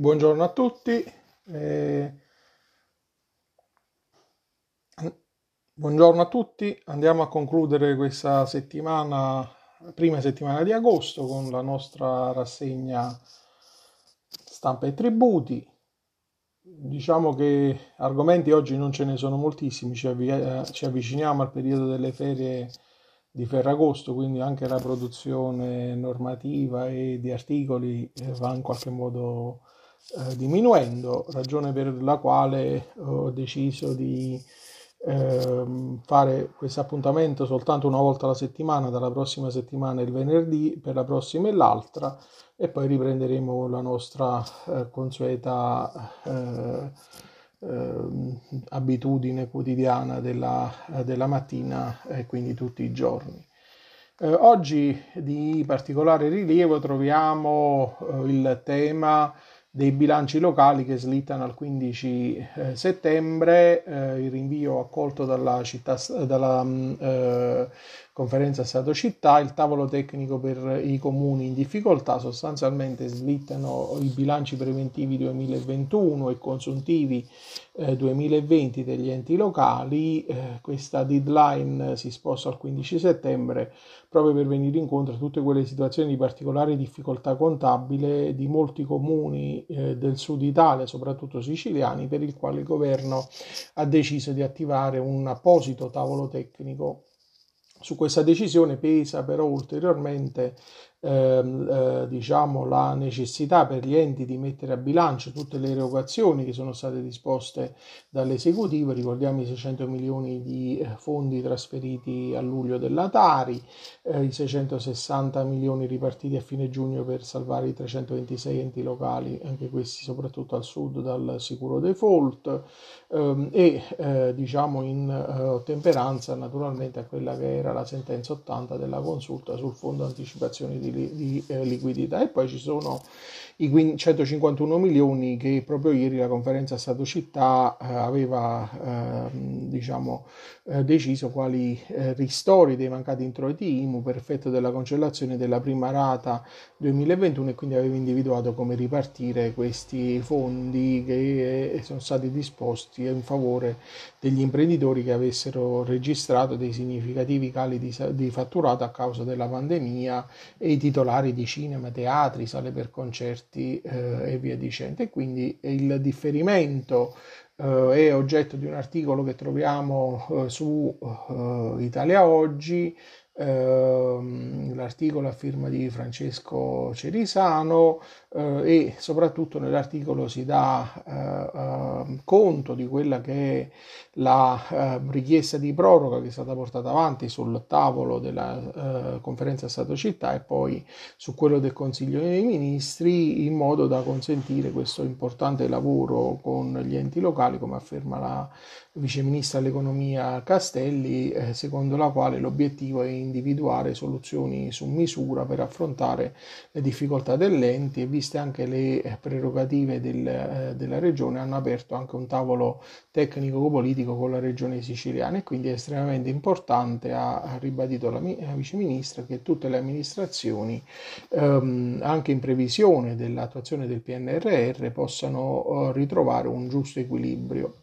Buongiorno a tutti. Eh, buongiorno a tutti. Andiamo a concludere questa settimana, prima settimana di agosto, con la nostra rassegna stampa e tributi. Diciamo che argomenti oggi non ce ne sono moltissimi, ci, avvi- ci avviciniamo al periodo delle ferie di Ferragosto, quindi anche la produzione normativa e di articoli eh, va in qualche modo eh, diminuendo, ragione per la quale ho deciso di eh, fare questo appuntamento soltanto una volta alla settimana, dalla prossima settimana il venerdì, per la prossima e l'altra, e poi riprenderemo la nostra eh, consueta eh, ehm, abitudine quotidiana della, della mattina e quindi tutti i giorni. Eh, oggi di particolare rilievo troviamo eh, il tema dei bilanci locali che slittano al 15 eh, settembre, eh, il rinvio accolto dalla, città, dalla mm, eh, conferenza Stato-Città, il tavolo tecnico per i comuni in difficoltà, sostanzialmente slittano i bilanci preventivi 2021 e consuntivi eh, 2020 degli enti locali, eh, questa deadline si sposta al 15 settembre proprio per venire incontro a tutte quelle situazioni di particolare difficoltà contabile di molti comuni eh, del sud Italia, soprattutto siciliani, per il quale il governo ha deciso di attivare un apposito tavolo tecnico su questa decisione pesa però ulteriormente ehm, eh, diciamo, la necessità per gli enti di mettere a bilancio tutte le erogazioni che sono state disposte dall'esecutivo, ricordiamo i 600 milioni di eh, fondi trasferiti a luglio della Tari, eh, i 660 milioni ripartiti a fine giugno per salvare i 326 enti locali, anche questi soprattutto al sud dal sicuro default ehm, e eh, diciamo in eh, ottemperanza naturalmente a quella che era la sentenza 80 della consulta sul fondo anticipazioni di di, di eh, liquidità. E poi ci sono i 151 milioni che proprio ieri la conferenza Stato-Città eh, aveva eh, diciamo, eh, deciso quali eh, ristori dei mancati introiti IMU per effetto della cancellazione della prima rata 2021 e quindi aveva individuato come ripartire questi fondi che sono stati disposti in favore degli imprenditori che avessero registrato dei significativi cali di, di fatturato a causa della pandemia e i titolari di cinema, teatri, sale per concerti progetti eh, e via dicendo. E quindi il differimento eh, è oggetto di un articolo che troviamo eh, su eh, Italia Oggi l'articolo a firma di Francesco Cerisano eh, e soprattutto nell'articolo si dà eh, ehm, conto di quella che è la eh, richiesta di proroga che è stata portata avanti sul tavolo della eh, conferenza Stato-Città e poi su quello del Consiglio dei Ministri in modo da consentire questo importante lavoro con gli enti locali come afferma la viceministra dell'economia Castelli secondo la quale l'obiettivo è individuare soluzioni su misura per affrontare le difficoltà dell'ente e viste anche le prerogative del, eh, della regione hanno aperto anche un tavolo tecnico-politico con la regione siciliana. E quindi è estremamente importante, ha, ha ribadito la, la viceministra, che tutte le amministrazioni ehm, anche in previsione dell'attuazione del PNRR possano eh, ritrovare un giusto equilibrio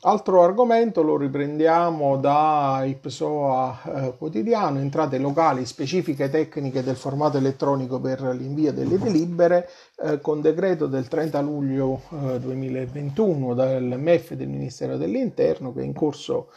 altro argomento lo riprendiamo da IPSOA eh, quotidiano, entrate locali, specifiche tecniche del formato elettronico per l'invio delle delibere eh, con decreto del 30 luglio eh, 2021 dal MEF del Ministero dell'Interno che è in corso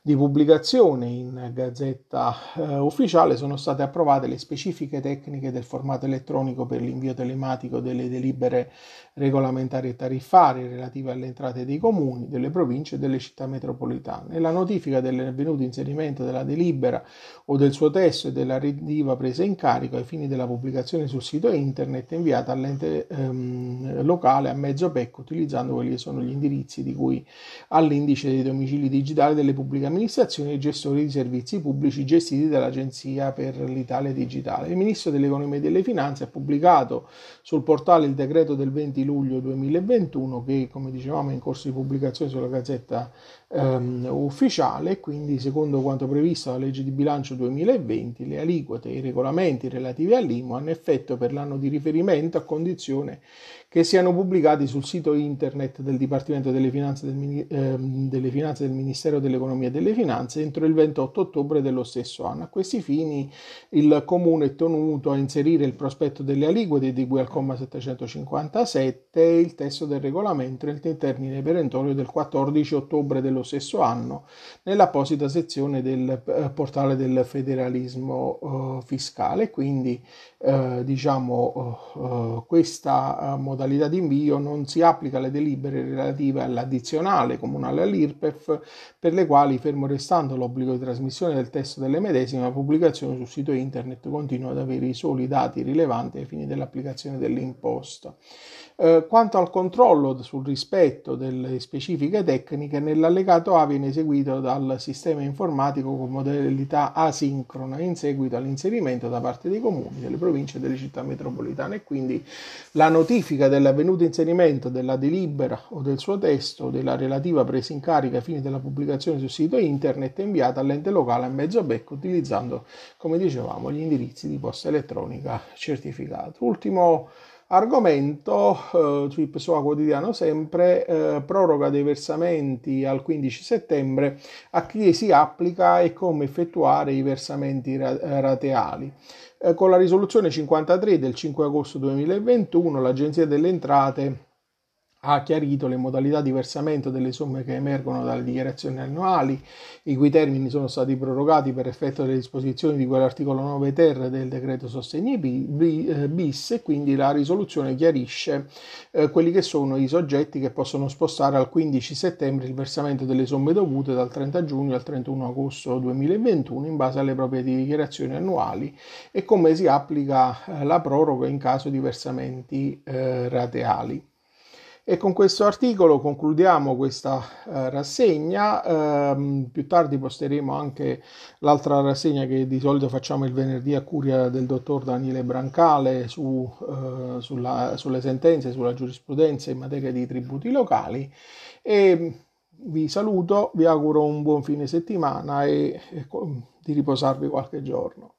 di pubblicazione in gazzetta eh, ufficiale sono state approvate le specifiche tecniche del formato elettronico per l'invio telematico delle delibere regolamentari e tariffarie relative alle entrate dei comuni, delle province e delle città metropolitane. La notifica dell'avvenuto inserimento della delibera o del suo testo e della relativa presa in carico ai fini della pubblicazione sul sito internet è inviata all'ente ehm, locale a mezzo PEC utilizzando quelli che sono gli indirizzi di cui all'indice dei domicili digitali delle pubblicazioni amministrazioni e gestori di servizi pubblici gestiti dall'Agenzia per l'Italia Digitale. Il Ministro dell'Economia e delle Finanze ha pubblicato sul portale il decreto del 20 luglio 2021 che, come dicevamo, è in corso di pubblicazione sulla Gazzetta ehm, ufficiale, quindi secondo quanto previsto dalla legge di bilancio 2020, le aliquote e i regolamenti relativi all'IMU hanno effetto per l'anno di riferimento a condizione che siano pubblicati sul sito internet del Dipartimento delle Finanze del, eh, delle Finanze del Ministero dell'Economia e delle Finanze entro il 28 ottobre dello stesso anno. A questi fini il Comune è tenuto a inserire il prospetto delle aliquote di cui al comma 757 e il testo del regolamento nel termine perentorio del 14 ottobre dello stesso anno nell'apposita sezione del eh, portale del federalismo eh, fiscale. Quindi eh, diciamo eh, questa modalità modalità di invio non si applica alle delibere relative all'addizionale comunale all'IRPEF per le quali, fermo restando l'obbligo di trasmissione del testo delle medesime, la pubblicazione sul sito internet continua ad avere i soli dati rilevanti ai fini dell'applicazione dell'imposta. Eh, quanto al controllo sul rispetto delle specifiche tecniche, nell'allegato A viene eseguito dal sistema informatico con modalità asincrona in seguito all'inserimento da parte dei comuni, delle province e delle città metropolitane e quindi la notifica dell'avvenuto inserimento della delibera o del suo testo della relativa presa in carica ai fini della pubblicazione sul sito internet è inviata all'ente locale a mezzo becco utilizzando, come dicevamo, gli indirizzi di posta elettronica certificato. Ultimo Argomento eh, su IPSOA quotidiano sempre, eh, proroga dei versamenti al 15 settembre a chi si applica e come effettuare i versamenti rateali. Eh, con la risoluzione 53 del 5 agosto 2021 l'Agenzia delle Entrate ha chiarito le modalità di versamento delle somme che emergono dalle dichiarazioni annuali, i cui termini sono stati prorogati per effetto delle disposizioni di quell'articolo 9 ter del decreto sostegni eh, bis e quindi la risoluzione chiarisce eh, quelli che sono i soggetti che possono spostare al 15 settembre il versamento delle somme dovute dal 30 giugno al 31 agosto 2021 in base alle proprie dichiarazioni annuali e come si applica eh, la proroga in caso di versamenti eh, rateali. E con questo articolo concludiamo questa eh, rassegna, eh, più tardi posteremo anche l'altra rassegna che di solito facciamo il venerdì a curia del dottor Daniele Brancale su, eh, sulla, sulle sentenze, sulla giurisprudenza in materia di tributi locali. E vi saluto, vi auguro un buon fine settimana e, e di riposarvi qualche giorno.